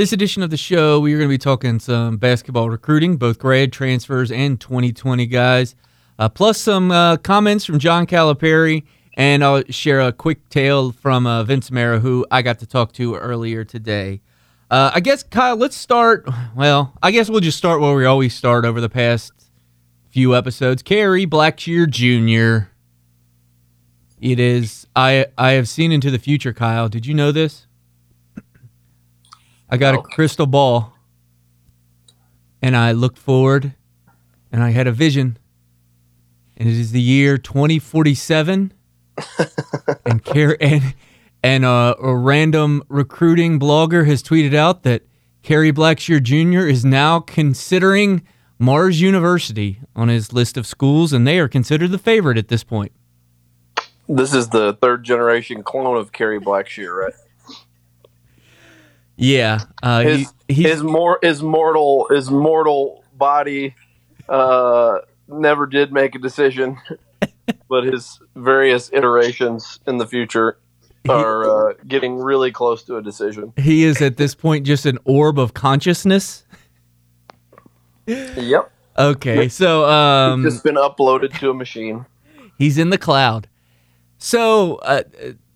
This edition of the show, we are going to be talking some basketball recruiting, both grad transfers and 2020 guys, uh, plus some uh, comments from John Calipari and I'll share a quick tale from uh, Vince Marrow, who I got to talk to earlier today. Uh, I guess, Kyle, let's start. Well, I guess we'll just start where we always start over the past few episodes. Kerry Blackshear Jr. It is. I I have seen into the future, Kyle. Did you know this? I got a crystal ball, and I looked forward, and I had a vision, and it is the year 2047 and care and and uh, a random recruiting blogger has tweeted out that Kerry Blackshear Jr. is now considering Mars University on his list of schools, and they are considered the favorite at this point. This is the third generation clone of Kerry Blackshear, right? Yeah, uh, his he, his more his mortal his mortal body uh, never did make a decision but his various iterations in the future are uh, getting really close to a decision. He is at this point just an orb of consciousness. Yep. Okay, so um, just been uploaded to a machine. He's in the cloud. So uh,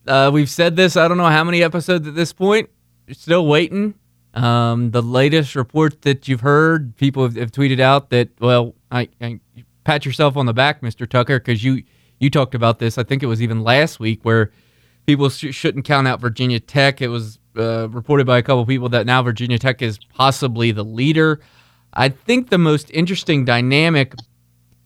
uh, we've said this. I don't know how many episodes at this point. Still waiting. Um, the latest report that you've heard, people have, have tweeted out that well, I, I pat yourself on the back, Mr. Tucker, because you you talked about this. I think it was even last week where people sh- shouldn't count out Virginia Tech. It was uh, reported by a couple people that now Virginia Tech is possibly the leader. I think the most interesting dynamic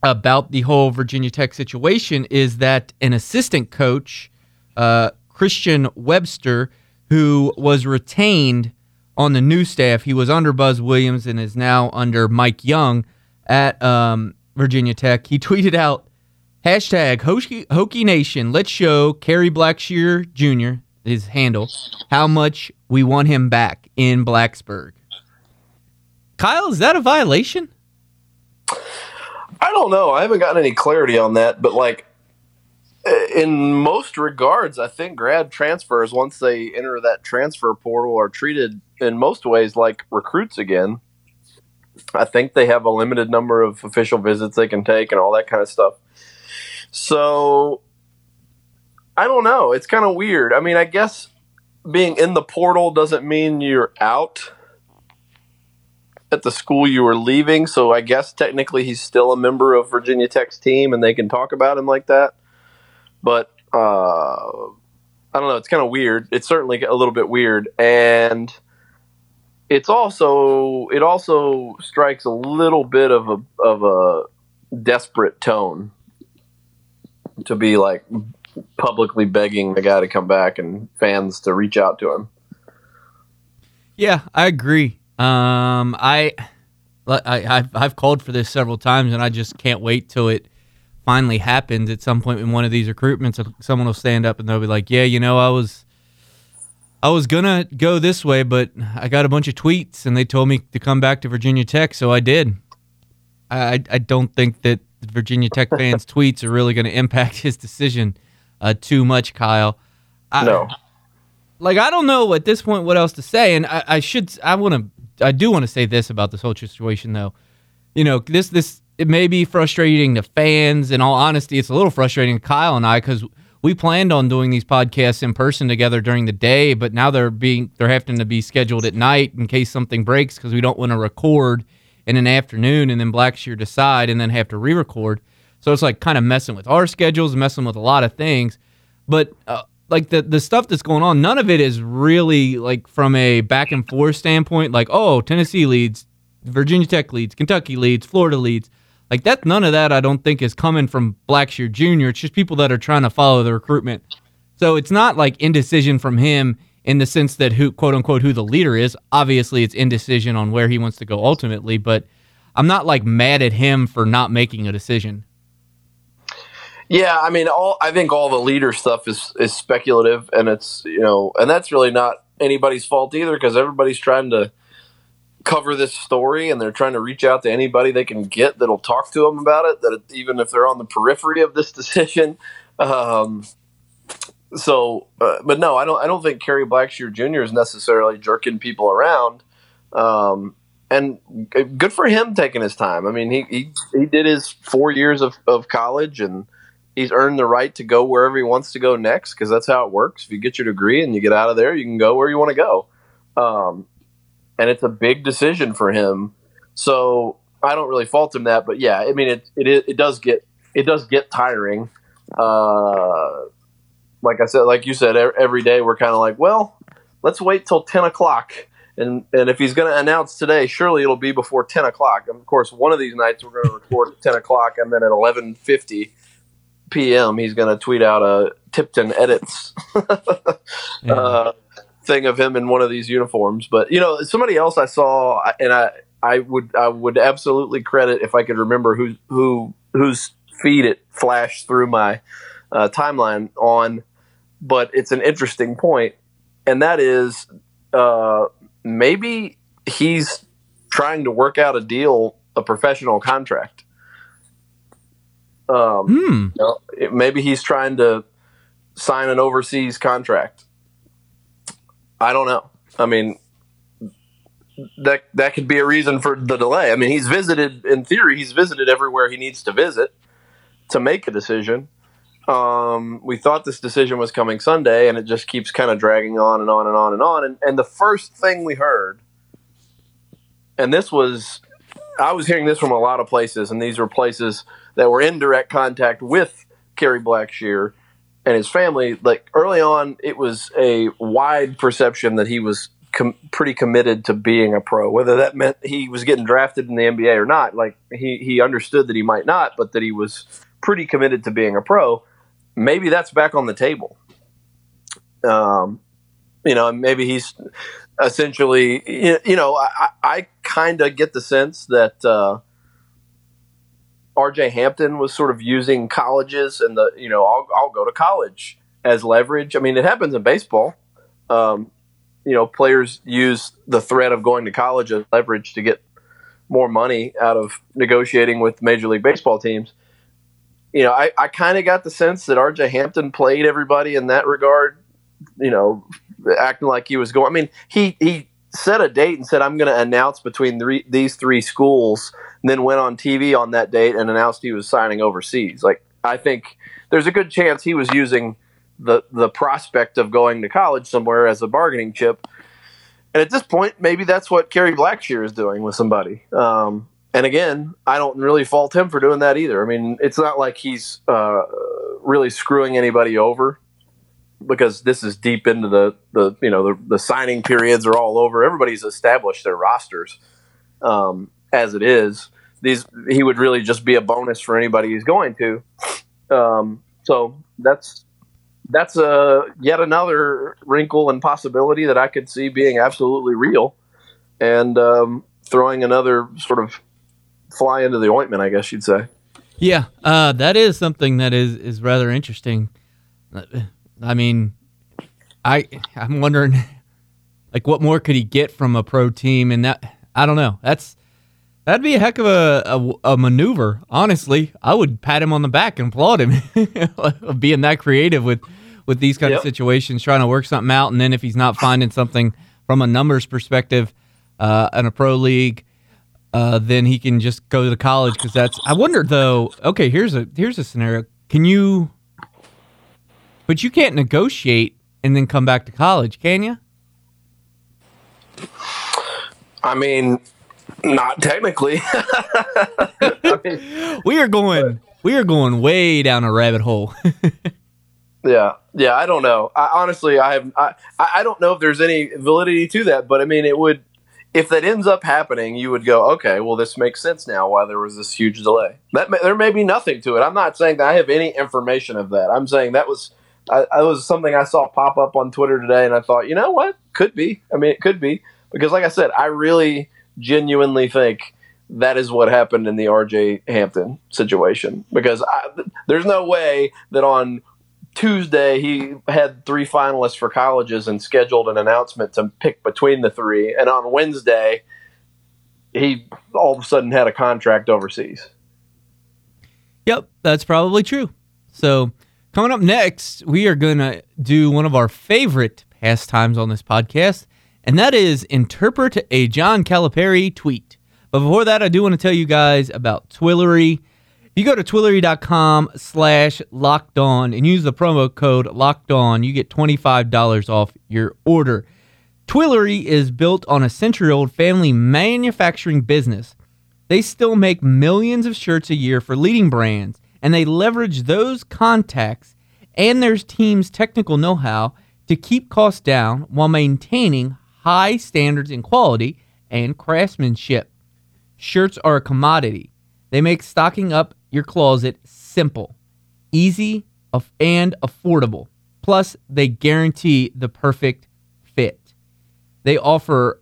about the whole Virginia Tech situation is that an assistant coach, uh, Christian Webster, who was retained on the new staff, he was under Buzz Williams and is now under Mike Young at um, Virginia Tech. He tweeted out hashtag Hokie, Hokie Nation. Let's show Kerry Blackshear Jr. his handle how much we want him back in Blacksburg. Kyle, is that a violation? I don't know. I haven't gotten any clarity on that, but like in most regards, I think grad transfers once they enter that transfer portal are treated in most ways like recruits again. I think they have a limited number of official visits they can take and all that kind of stuff. So I don't know. It's kind of weird. I mean, I guess being in the portal doesn't mean you're out at the school you were leaving. So I guess technically he's still a member of Virginia Tech's team and they can talk about him like that. But uh, I don't know. It's kind of weird. It's certainly a little bit weird. And it's also it also strikes a little bit of a of a desperate tone to be like publicly begging the guy to come back and fans to reach out to him. Yeah, I agree. Um, I, I I've, called for this several times, and I just can't wait till it finally happens at some point in one of these recruitments. Someone will stand up and they'll be like, "Yeah, you know, I was." I was gonna go this way, but I got a bunch of tweets and they told me to come back to Virginia Tech, so I did. I I don't think that Virginia Tech fans' tweets are really going to impact his decision uh, too much, Kyle. I, no. Like I don't know at this point what else to say, and I, I should I want to I do want to say this about this whole situation though. You know this this it may be frustrating to fans. In all honesty, it's a little frustrating to Kyle and I because we planned on doing these podcasts in person together during the day, but now they're being they're having to be scheduled at night in case something breaks because we don't want to record in an afternoon and then Blackshear decide and then have to re-record. So it's like kind of messing with our schedules, messing with a lot of things. But uh, like the the stuff that's going on, none of it is really like from a back and forth standpoint. Like oh, Tennessee leads, Virginia Tech leads, Kentucky leads, Florida leads. Like that, none of that I don't think is coming from Blackshear Jr. It's just people that are trying to follow the recruitment. So it's not like indecision from him in the sense that who quote unquote who the leader is. Obviously, it's indecision on where he wants to go ultimately, but I'm not like mad at him for not making a decision. Yeah, I mean, all I think all the leader stuff is is speculative, and it's you know, and that's really not anybody's fault either because everybody's trying to cover this story and they're trying to reach out to anybody they can get that'll talk to them about it. That even if they're on the periphery of this decision. Um, so, uh, but no, I don't. I don't think Kerry Blackshear Jr. is necessarily jerking people around. Um, and good for him taking his time. I mean, he he, he did his four years of, of college and he's earned the right to go wherever he wants to go next because that's how it works. If you get your degree and you get out of there, you can go where you want to go. Um, and it's a big decision for him. So I don't really fault him that, but yeah, I mean it it it does get it does get tiring. Uh, like I said, like you said, every day we're kind of like, well, let's wait till ten o'clock, and and if he's going to announce today, surely it'll be before ten o'clock. And of course, one of these nights we're going to record at ten o'clock, and then at eleven fifty p.m. he's going to tweet out a Tipton edits. yeah. uh, thing of him in one of these uniforms. But you know, somebody else I saw, and I I would I would absolutely credit if I could remember who who whose feed it flashed through my uh, timeline on. But it's an interesting point, and that is uh, maybe he's trying to work out a deal, a professional contract. Um, hmm. you know, it, maybe he's trying to sign an overseas contract I don't know. I mean, that that could be a reason for the delay. I mean, he's visited in theory, he's visited everywhere he needs to visit to make a decision. Um, we thought this decision was coming Sunday, and it just keeps kind of dragging on and on and on and on. And, and the first thing we heard, and this was, I was hearing this from a lot of places, and these were places that were in direct contact with Kerry Blackshear and his family, like early on, it was a wide perception that he was com- pretty committed to being a pro. Whether that meant he was getting drafted in the NBA or not, like he he understood that he might not, but that he was pretty committed to being a pro. Maybe that's back on the table. Um, you know, maybe he's essentially, you know, I, I kind of get the sense that. Uh, RJ Hampton was sort of using colleges and the you know I'll, I'll go to college as leverage. I mean, it happens in baseball. Um, you know, players use the threat of going to college as leverage to get more money out of negotiating with Major League Baseball teams. You know, I, I kind of got the sense that RJ Hampton played everybody in that regard. You know, acting like he was going. I mean, he he set a date and said, "I'm going to announce between three, these three schools." and then went on TV on that date and announced he was signing overseas. Like I think there's a good chance he was using the the prospect of going to college somewhere as a bargaining chip. And at this point, maybe that's what Kerry Blackshear is doing with somebody. Um, and again, I don't really fault him for doing that either. I mean, it's not like he's uh, really screwing anybody over because this is deep into the, the you know the, the signing periods are all over. Everybody's established their rosters. Um, as it is. These he would really just be a bonus for anybody he's going to. Um, so that's that's a yet another wrinkle and possibility that I could see being absolutely real, and um, throwing another sort of fly into the ointment, I guess you'd say. Yeah, uh, that is something that is is rather interesting. I mean, I I'm wondering, like, what more could he get from a pro team? And that I don't know. That's That'd be a heck of a, a, a, maneuver. Honestly, I would pat him on the back and applaud him of being that creative with with these kind yep. of situations, trying to work something out. And then if he's not finding something from a numbers perspective uh, in a pro league, uh, then he can just go to college because that's. I wonder though. Okay, here's a here's a scenario. Can you? But you can't negotiate and then come back to college, can you? I mean, not technically. mean, we are going. We are going way down a rabbit hole. yeah, yeah. I don't know. I, honestly, I have. I, I don't know if there's any validity to that, but I mean, it would. If that ends up happening, you would go, okay, well, this makes sense now. Why there was this huge delay? That may, there may be nothing to it. I'm not saying that I have any information of that. I'm saying that was. I, was something I saw pop up on Twitter today, and I thought, you know what, could be. I mean, it could be because, like I said, I really genuinely think that is what happened in the RJ Hampton situation because I, there's no way that on Tuesday he had three finalists for colleges and scheduled an announcement to pick between the three, and on Wednesday he all of a sudden had a contract overseas. Yep, that's probably true. So, coming up next, we are going to do one of our favorite pastimes on this podcast, and that is interpret a John Calipari tweet. But before that, I do want to tell you guys about Twillory. If you go to twillory.com slash locked on and use the promo code locked on, you get $25 off your order. Twillory is built on a century old family manufacturing business. They still make millions of shirts a year for leading brands, and they leverage those contacts and their team's technical know how to keep costs down while maintaining high standards in quality and craftsmanship. Shirts are a commodity. They make stocking up your closet simple, easy, and affordable. Plus, they guarantee the perfect fit. They offer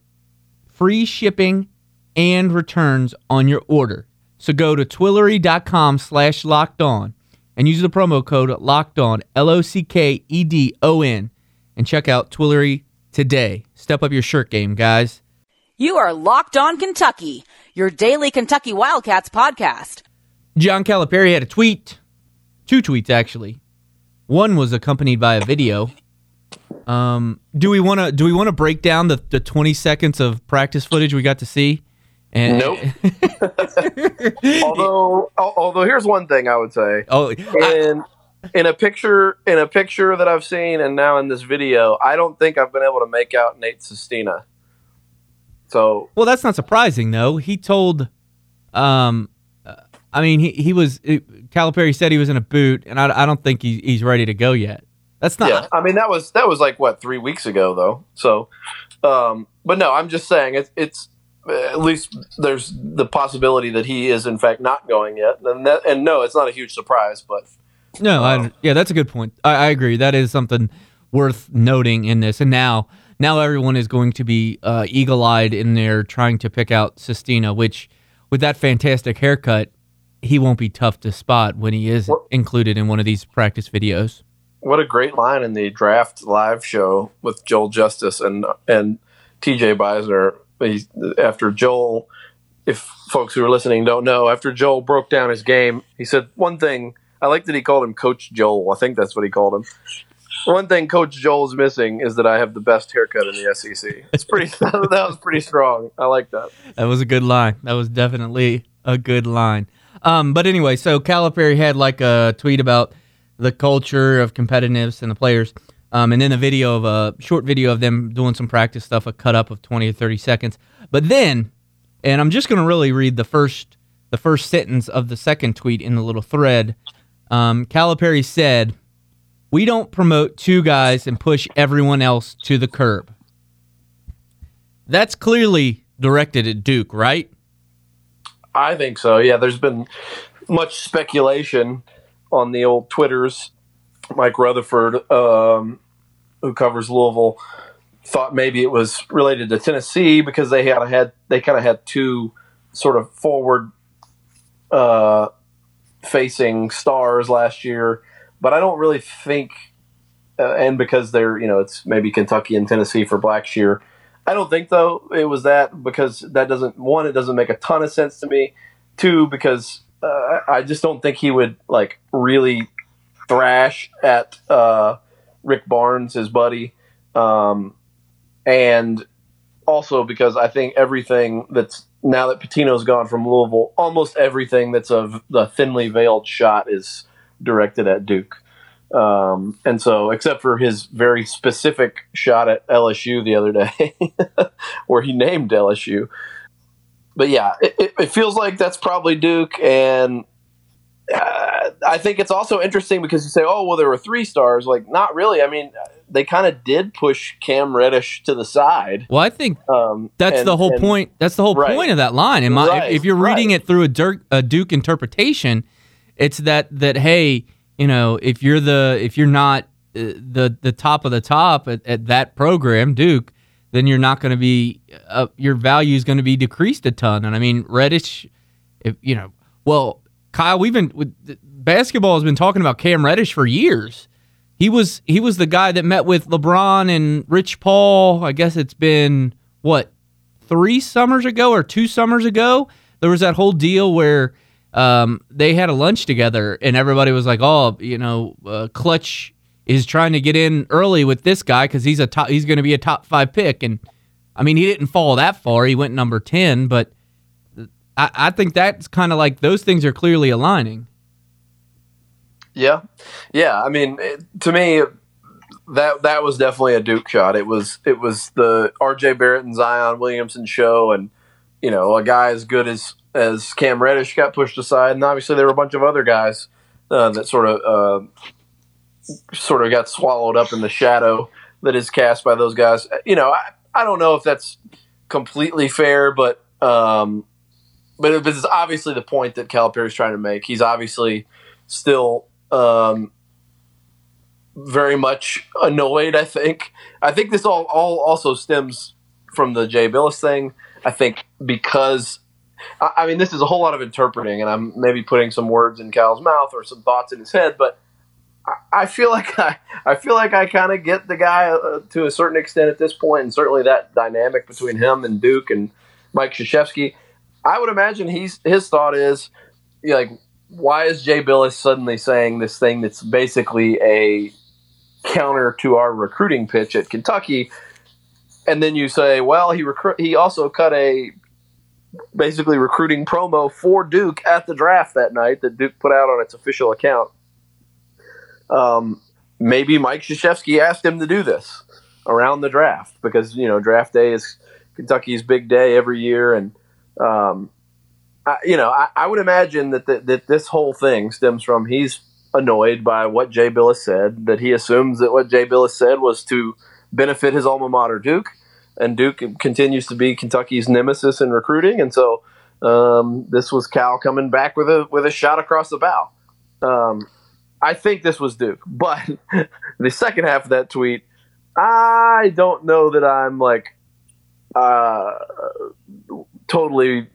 free shipping and returns on your order. So go to twillory.com slash locked on and use the promo code locked on, L O C K E D O N, and check out Twillory today. Step up your shirt game, guys. You are Locked On Kentucky, your daily Kentucky Wildcats podcast. John Calipari had a tweet, two tweets actually. One was accompanied by a video. Um, do we want to do we want to break down the, the 20 seconds of practice footage we got to see? And nope. although, although here's one thing I would say. Oh, in in a picture in a picture that I've seen, and now in this video, I don't think I've been able to make out Nate Sestina. So, well, that's not surprising though. He told, um, uh, I mean, he he was it, Calipari said he was in a boot, and I, I don't think he, he's ready to go yet. That's not. Yeah, I mean that was that was like what three weeks ago though. So, um, but no, I'm just saying it's it's at least there's the possibility that he is in fact not going yet, and that, and no, it's not a huge surprise, but no, I, um, yeah, that's a good point. I, I, agree. That is something worth noting in this, and now now everyone is going to be uh, eagle eyed in there trying to pick out Sestina, which with that fantastic haircut, he won't be tough to spot when he is included in one of these practice videos. What a great line in the draft live show with Joel Justice and and TJ Beisner he, after Joel, if folks who are listening don't know, after Joel broke down his game, he said one thing. I like that he called him Coach Joel. I think that's what he called him. One thing Coach Joel's missing is that I have the best haircut in the SEC. It's pretty. that was pretty strong. I like that. That was a good line. That was definitely a good line. Um, but anyway, so Calipari had like a tweet about the culture of competitiveness and the players. Um, and then a video of a short video of them doing some practice stuff, a cut up of 20 or 30 seconds. But then, and I'm just going to really read the first the first sentence of the second tweet in the little thread. Um, Calipari said, "We don't promote two guys and push everyone else to the curb." That's clearly directed at Duke, right? I think so. Yeah, there's been much speculation on the old Twitters Mike Rutherford, um, who covers Louisville, thought maybe it was related to Tennessee because they had had they kind of had two sort of forward uh, facing stars last year, but I don't really think. Uh, and because they're you know it's maybe Kentucky and Tennessee for Blackshear. I don't think though it was that because that doesn't one it doesn't make a ton of sense to me. Two because uh, I just don't think he would like really thrash at uh, Rick Barnes, his buddy, um, and also because I think everything that's now that Pitino's gone from Louisville, almost everything that's of the thinly veiled shot is directed at Duke. Um, and so, except for his very specific shot at LSU the other day, where he named LSU. But yeah, it, it, feels like that's probably Duke, and uh, I think it's also interesting because you say, "Oh, well, there were three stars." Like, not really. I mean, they kind of did push Cam Reddish to the side. Well, I think um, that's and, the whole and, point. That's the whole right. point of that line. And right, if you're reading right. it through a Duke, a Duke interpretation, it's that that hey, you know, if you're the if you're not uh, the the top of the top at, at that program, Duke, then you're not going to be uh, your value is going to be decreased a ton. And I mean, Reddish, if you know, well, Kyle, we've been basketball has been talking about Cam Reddish for years. He was he was the guy that met with LeBron and Rich Paul. I guess it's been what three summers ago or two summers ago. There was that whole deal where um, they had a lunch together, and everybody was like, "Oh, you know, uh, Klutch is trying to get in early with this guy because he's a top, he's going to be a top five pick." And I mean, he didn't fall that far; he went number ten. But I, I think that's kind of like those things are clearly aligning. Yeah, yeah. I mean, it, to me, that that was definitely a Duke shot. It was it was the R.J. Barrett and Zion Williamson show, and you know, a guy as good as as Cam Reddish got pushed aside, and obviously there were a bunch of other guys uh, that sort of uh, sort of got swallowed up in the shadow that is cast by those guys. You know, I, I don't know if that's completely fair, but um, but this is obviously the point that Calipari's trying to make. He's obviously still um, very much annoyed. I think. I think this all all also stems from the Jay Bilas thing. I think because I mean, this is a whole lot of interpreting, and I'm maybe putting some words in Cal's mouth or some thoughts in his head, but I feel like I, I feel like I kind of get the guy uh, to a certain extent at this point, and certainly that dynamic between him and Duke and Mike Krzyzewski. I would imagine he's his thought is like, why is Jay Bilas suddenly saying this thing that's basically a counter to our recruiting pitch at Kentucky? And then you say, well, he recru- he also cut a basically recruiting promo for Duke at the draft that night that Duke put out on its official account. Um, maybe Mike Krzyzewski asked him to do this around the draft because you know draft day is Kentucky's big day every year, and um, I, you know I, I would imagine that, the, that this whole thing stems from he's annoyed by what Jay Bilas said, that he assumes that what Jay Bilas said was to benefit his alma mater Duke and Duke continues to be Kentucky's nemesis in recruiting, and so um, this was Cal coming back with a with a shot across the bow. Um, I think this was Duke, but the second half of that tweet, I don't know that I'm like uh, totally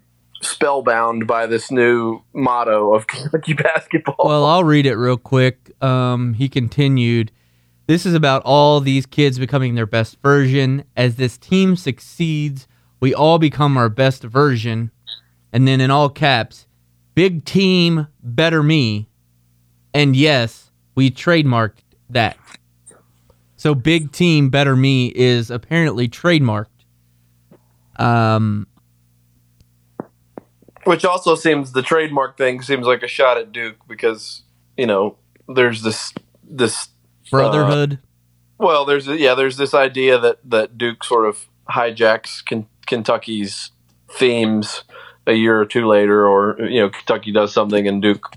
spellbound by this new motto of Kentucky basketball. Well, I'll read it real quick. Um, he continued. This is about all these kids becoming their best version. As this team succeeds, we all become our best version. And then in all caps, big team, better me. And yes, we trademarked that. So big team, better me is apparently trademarked. Um, which also seems the trademark thing seems like a shot at Duke because you know there's this this brotherhood. Uh, well, there's yeah, there's this idea that that Duke sort of hijacks K- Kentucky's themes a year or two later, or you know, Kentucky does something and Duke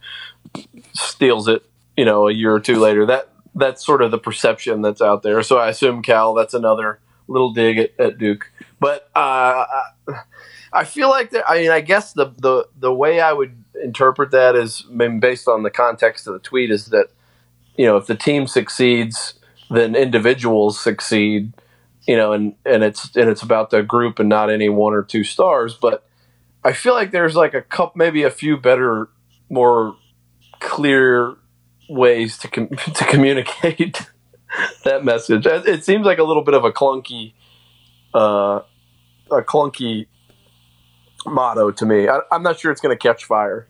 steals it, you know, a year or two later. That that's sort of the perception that's out there. So I assume Cal, that's another little dig at, at Duke. But uh, I feel like that. I mean, I guess the the the way I would interpret that is, I based on the context of the tweet, is that you know, if the team succeeds, then individuals succeed. You know, and and it's and it's about the group and not any one or two stars. But I feel like there's like a couple, maybe a few better, more clear ways to com- to communicate that message. It seems like a little bit of a clunky, uh, a clunky motto to me. I, I'm not sure it's going to catch fire.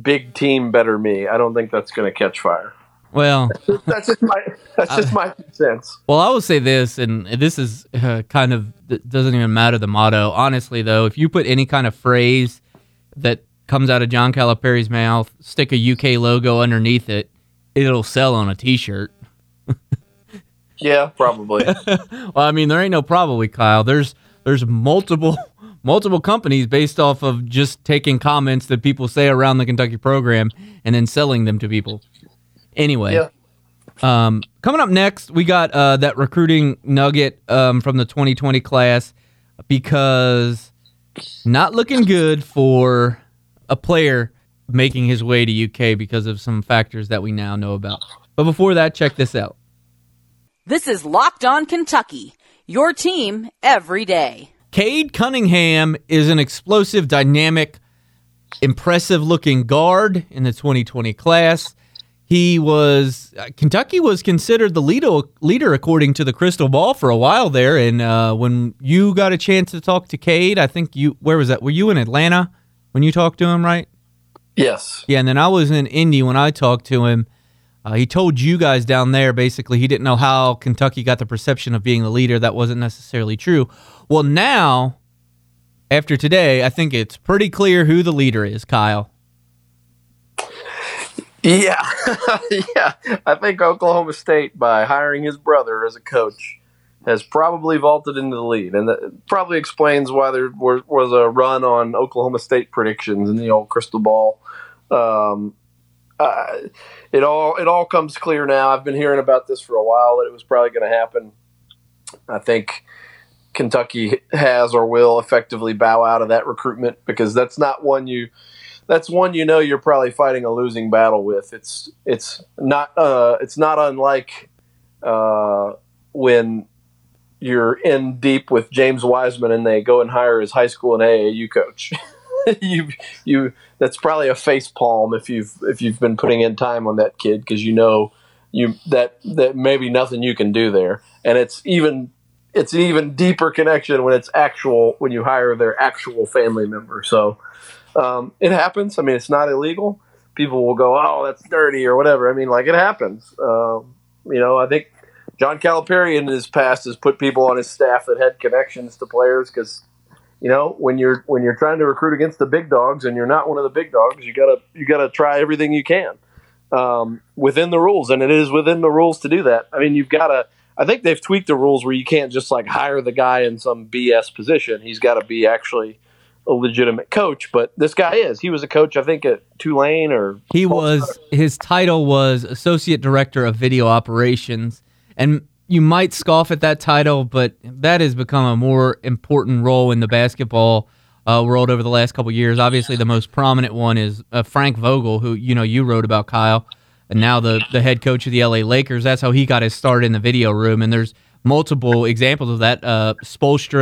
Big team, better me. I don't think that's going to catch fire. Well, that's just my that's just my sense. Well, I will say this, and this is uh, kind of doesn't even matter the motto. Honestly, though, if you put any kind of phrase that comes out of John Calipari's mouth, stick a UK logo underneath it, it'll sell on a T-shirt. yeah, probably. well, I mean, there ain't no probably, Kyle. There's there's multiple multiple companies based off of just taking comments that people say around the Kentucky program and then selling them to people. Anyway. Yeah. Um, coming up next, we got uh, that recruiting nugget um, from the 2020 class because not looking good for a player making his way to UK because of some factors that we now know about. But before that, check this out. This is Locked On Kentucky Your team every day. Cade Cunningham is an explosive, dynamic, impressive looking guard in the 2020 class. He was uh, Kentucky was considered the leader, leader according to the crystal ball for a while there. And uh, when you got a chance to talk to Cade, I think you where was that? Were you in Atlanta when you talked to him, right? Yes. Yeah, and then I was in Indy when I talked to him. Uh, he told you guys down there basically he didn't know how Kentucky got the perception of being the leader. That wasn't necessarily true. Well, now after today, I think it's pretty clear who the leader is, Kyle. Yeah, yeah. I think Oklahoma State, by hiring his brother as a coach, has probably vaulted into the lead, and that probably explains why there was a run on Oklahoma State predictions in the old crystal ball. Um, uh, it all it all comes clear now. I've been hearing about this for a while that it was probably going to happen. I think Kentucky has or will effectively bow out of that recruitment because that's not one you that's one you know you're probably fighting a losing battle with. It's it's not uh, it's not unlike uh, when you're in deep with James Wiseman and they go and hire his high school and AAU coach. you you that's probably a face palm if you've if you've been putting in time on that kid because you know you that that maybe nothing you can do there, and it's even it's an even deeper connection when it's actual when you hire their actual family member. So um, it happens. I mean, it's not illegal. People will go, "Oh, that's dirty" or whatever. I mean, like it happens. Um, you know, I think John Calipari in his past has put people on his staff that had connections to players because you know when you're when you're trying to recruit against the big dogs and you're not one of the big dogs, you gotta you gotta try everything you can um, within the rules, and it is within the rules to do that. I mean, you've got to. I think they've tweaked the rules where you can't just like hire the guy in some BS position. He's got to be actually a legitimate coach, but this guy is. He was a coach, I think, at Tulane or he was. His title was associate director of video operations, and you might scoff at that title, but that has become a more important role in the basketball uh, world over the last couple years. Obviously, the most prominent one is uh, Frank Vogel, who you know you wrote about, Kyle, and now the the head coach of the LA Lakers. That's how he got his start in the video room, and there's multiple examples of that. Uh,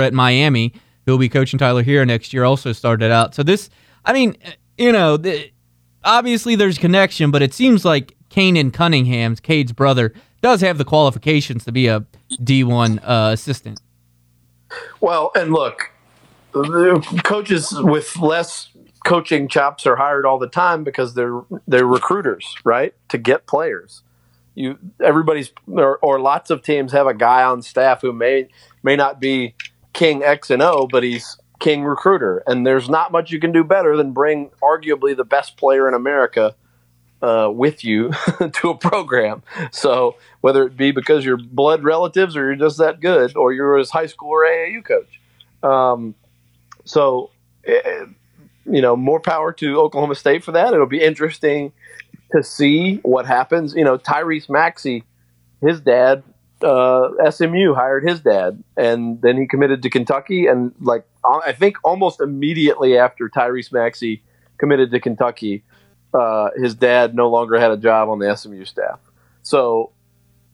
at Miami who'll be coaching Tyler here next year, also started out. So this, I mean, you know, the, obviously there's connection, but it seems like Cannen Cunningham's Cade's brother does have the qualifications to be a D1 uh, assistant. Well, and look, coaches with less coaching chops are hired all the time because they're they're recruiters, right? To get players. You everybody's or, or lots of teams have a guy on staff who may may not be king X and O, but he's king recruiter. And there's not much you can do better than bring arguably the best player in America uh, with you to a program. So whether it be because you're blood relatives or you're just that good, or you're his high school or AAU coach. Um, so, eh, you know, more power to Oklahoma State for that. It'll be interesting to see what happens. You know, Tyrese Maxey, his dad uh, SMU hired his dad, and then he committed to Kentucky. And like I think almost immediately after Tyrese Maxey committed to Kentucky, uh, his dad no longer had a job on the SMU staff. So,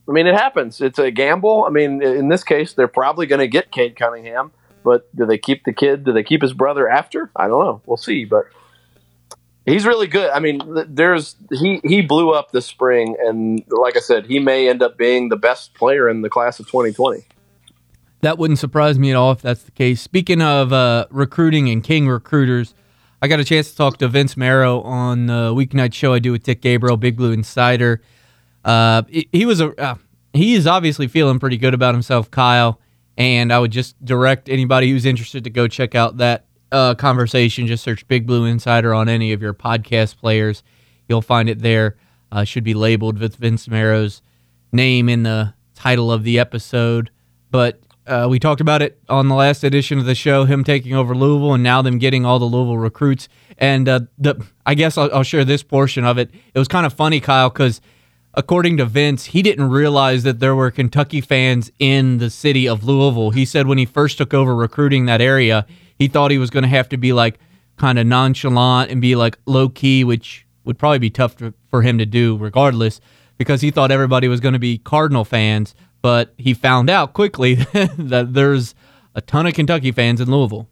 I mean, it happens. It's a gamble. I mean, in this case, they're probably going to get Cade Cunningham, but do they keep the kid? Do they keep his brother after? I don't know. We'll see. But He's really good. I mean, there's he he blew up this spring, and like I said, he may end up being the best player in the class of 2020. That wouldn't surprise me at all if that's the case. Speaking of uh, recruiting and king recruiters, I got a chance to talk to Vince Marrow on the weeknight show I do with Dick Gabriel, Big Blue Insider. Uh, he was a uh, he is obviously feeling pretty good about himself, Kyle. And I would just direct anybody who's interested to go check out that uh, conversation, just search Big Blue Insider on any of your podcast players. You'll find it there. Uh, should be labeled with Vince Marrow's name in the title of the episode. But uh, we talked about it on the last edition of the show, him taking over Louisville and now them getting all the Louisville recruits. And uh, the I guess I'll, I'll share this portion of it. It was kind of funny, Kyle, because according to Vince, he didn't realize that there were Kentucky fans in the city of Louisville. He said when he first took over recruiting that area, he thought he was going to have to be like kind of nonchalant and be like low key, which would probably be tough to, for him to do regardless, because he thought everybody was going to be Cardinal fans. But he found out quickly that there's a ton of Kentucky fans in Louisville.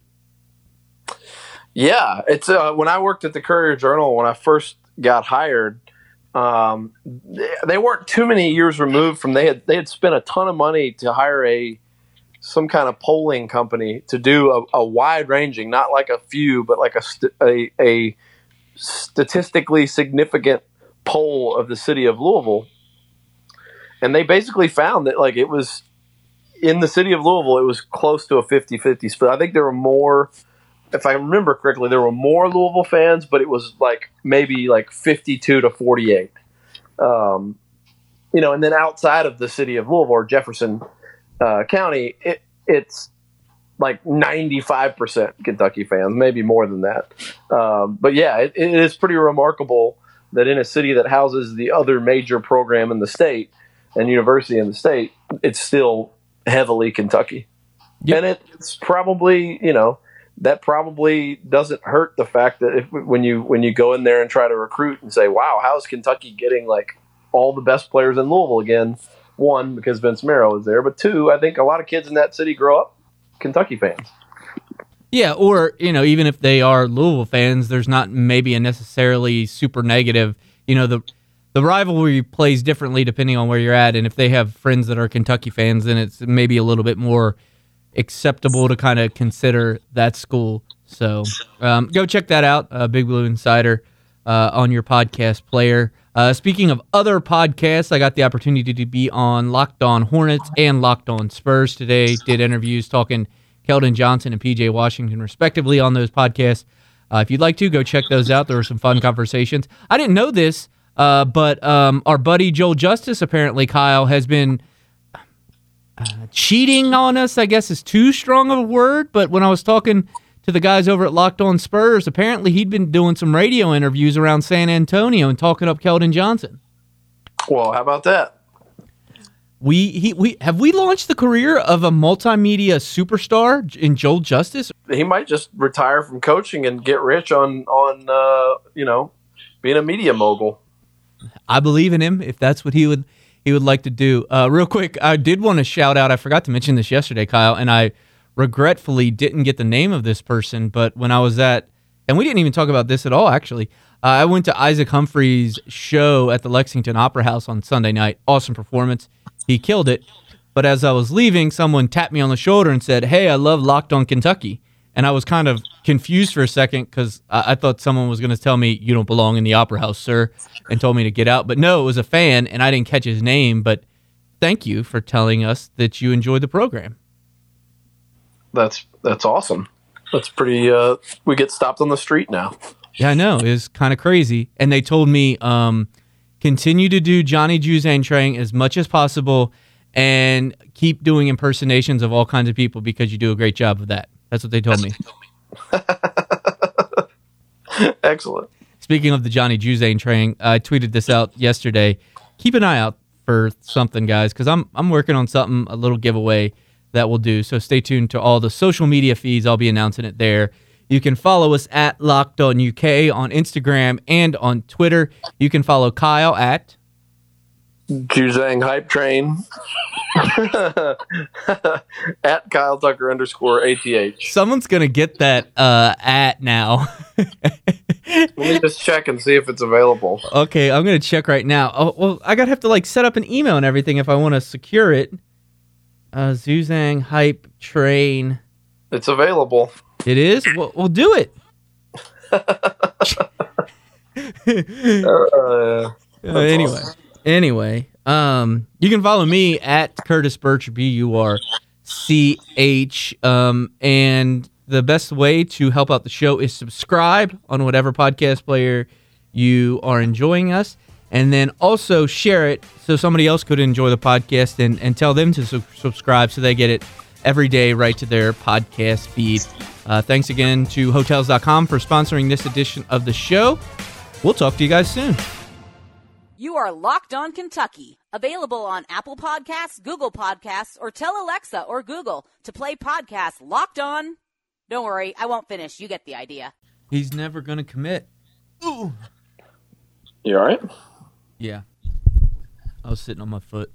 Yeah, it's uh, when I worked at the Courier Journal when I first got hired. Um, they weren't too many years removed from they had they had spent a ton of money to hire a some kind of polling company to do a, a wide ranging, not like a few, but like a, st- a a statistically significant poll of the city of Louisville. And they basically found that like it was in the city of Louisville, it was close to a 50-50 split. I think there were more if I remember correctly, there were more Louisville fans, but it was like maybe like 52 to 48. Um, you know, and then outside of the city of Louisville or Jefferson uh, County, it, it's like 95% Kentucky fans, maybe more than that. Um, but yeah, it, it is pretty remarkable that in a city that houses the other major program in the state and university in the state, it's still heavily Kentucky. Yep. And it, it's probably, you know, that probably doesn't hurt the fact that if when you when you go in there and try to recruit and say, "Wow, how is Kentucky getting like all the best players in Louisville again?" One, because Vince Marrow is there, but two, I think a lot of kids in that city grow up Kentucky fans. Yeah, or you know, even if they are Louisville fans, there's not maybe a necessarily super negative. You know, the the rivalry plays differently depending on where you're at, and if they have friends that are Kentucky fans, then it's maybe a little bit more acceptable to kind of consider that school. So um, go check that out, uh, Big Blue Insider, uh, on your podcast player. Uh, speaking of other podcasts, I got the opportunity to be on Locked On Hornets and Locked On Spurs today. Did interviews talking Keldon Johnson and PJ Washington, respectively, on those podcasts. Uh, if you'd like to, go check those out. There were some fun conversations. I didn't know this, uh, but um, our buddy Joel Justice, apparently, Kyle, has been uh, cheating on us, I guess is too strong of a word. But when I was talking to the guys over at Locked On Spurs, apparently he'd been doing some radio interviews around San Antonio and talking up Keldon Johnson. Well, how about that? We he we have we launched the career of a multimedia superstar in Joel Justice. He might just retire from coaching and get rich on on uh, you know being a media mogul. I believe in him if that's what he would he would like to do. Uh, real quick, I did want to shout out. I forgot to mention this yesterday, Kyle, and I regretfully didn't get the name of this person. But when I was at, and we didn't even talk about this at all, actually. Uh, I went to Isaac Humphries' show at the Lexington Opera House on Sunday night. Awesome performance. He killed it. But as I was leaving, someone tapped me on the shoulder and said, Hey, I love Locked on Kentucky. And I was kind of confused for a second because I-, I thought someone was going to tell me, You don't belong in the Opera House, sir, and told me to get out. But no, it was a fan, and I didn't catch his name. But thank you for telling us that you enjoyed the program. That's that's awesome. That's pretty. Uh, we get stopped on the street now. Yeah, I know. It's kind of crazy. And they told me um, continue to do Johnny Juzang Trang as much as possible and keep doing impersonations of all kinds of people because you do a great job of that. That's what they told me. Excellent. Speaking of the Johnny Juzang train, I tweeted this out yesterday. Keep an eye out for something, guys, because I'm I'm working on something, a little giveaway that we'll do. So stay tuned to all the social media feeds. I'll be announcing it there. You can follow us at Locked On UK on Instagram and on Twitter. You can follow Kyle at Juzang Hype Train at Kyle Tucker underscore ATH. Someone's gonna get that uh, at now. Let me just check and see if it's available. Okay, I'm gonna check right now. Oh well, I gotta have to like set up an email and everything if I want to secure it. Uh, Juzang Hype Train. It's available. It is. We'll, we'll do it. Uh, Uh, anyway, anyway, um, you can follow me at Curtis Burch B U R C H. Um, and the best way to help out the show is subscribe on whatever podcast player you are enjoying us, and then also share it so somebody else could enjoy the podcast and and tell them to su- subscribe so they get it every day right to their podcast feed. Uh, thanks again to Hotels.com for sponsoring this edition of the show. We'll talk to you guys soon. You are Locked On Kentucky, available on Apple Podcasts, Google Podcasts, or tell Alexa or Google to play podcast Locked On. Don't worry, I won't finish. You get the idea. He's never going to commit. Ooh. you all right? Yeah. I was sitting on my foot.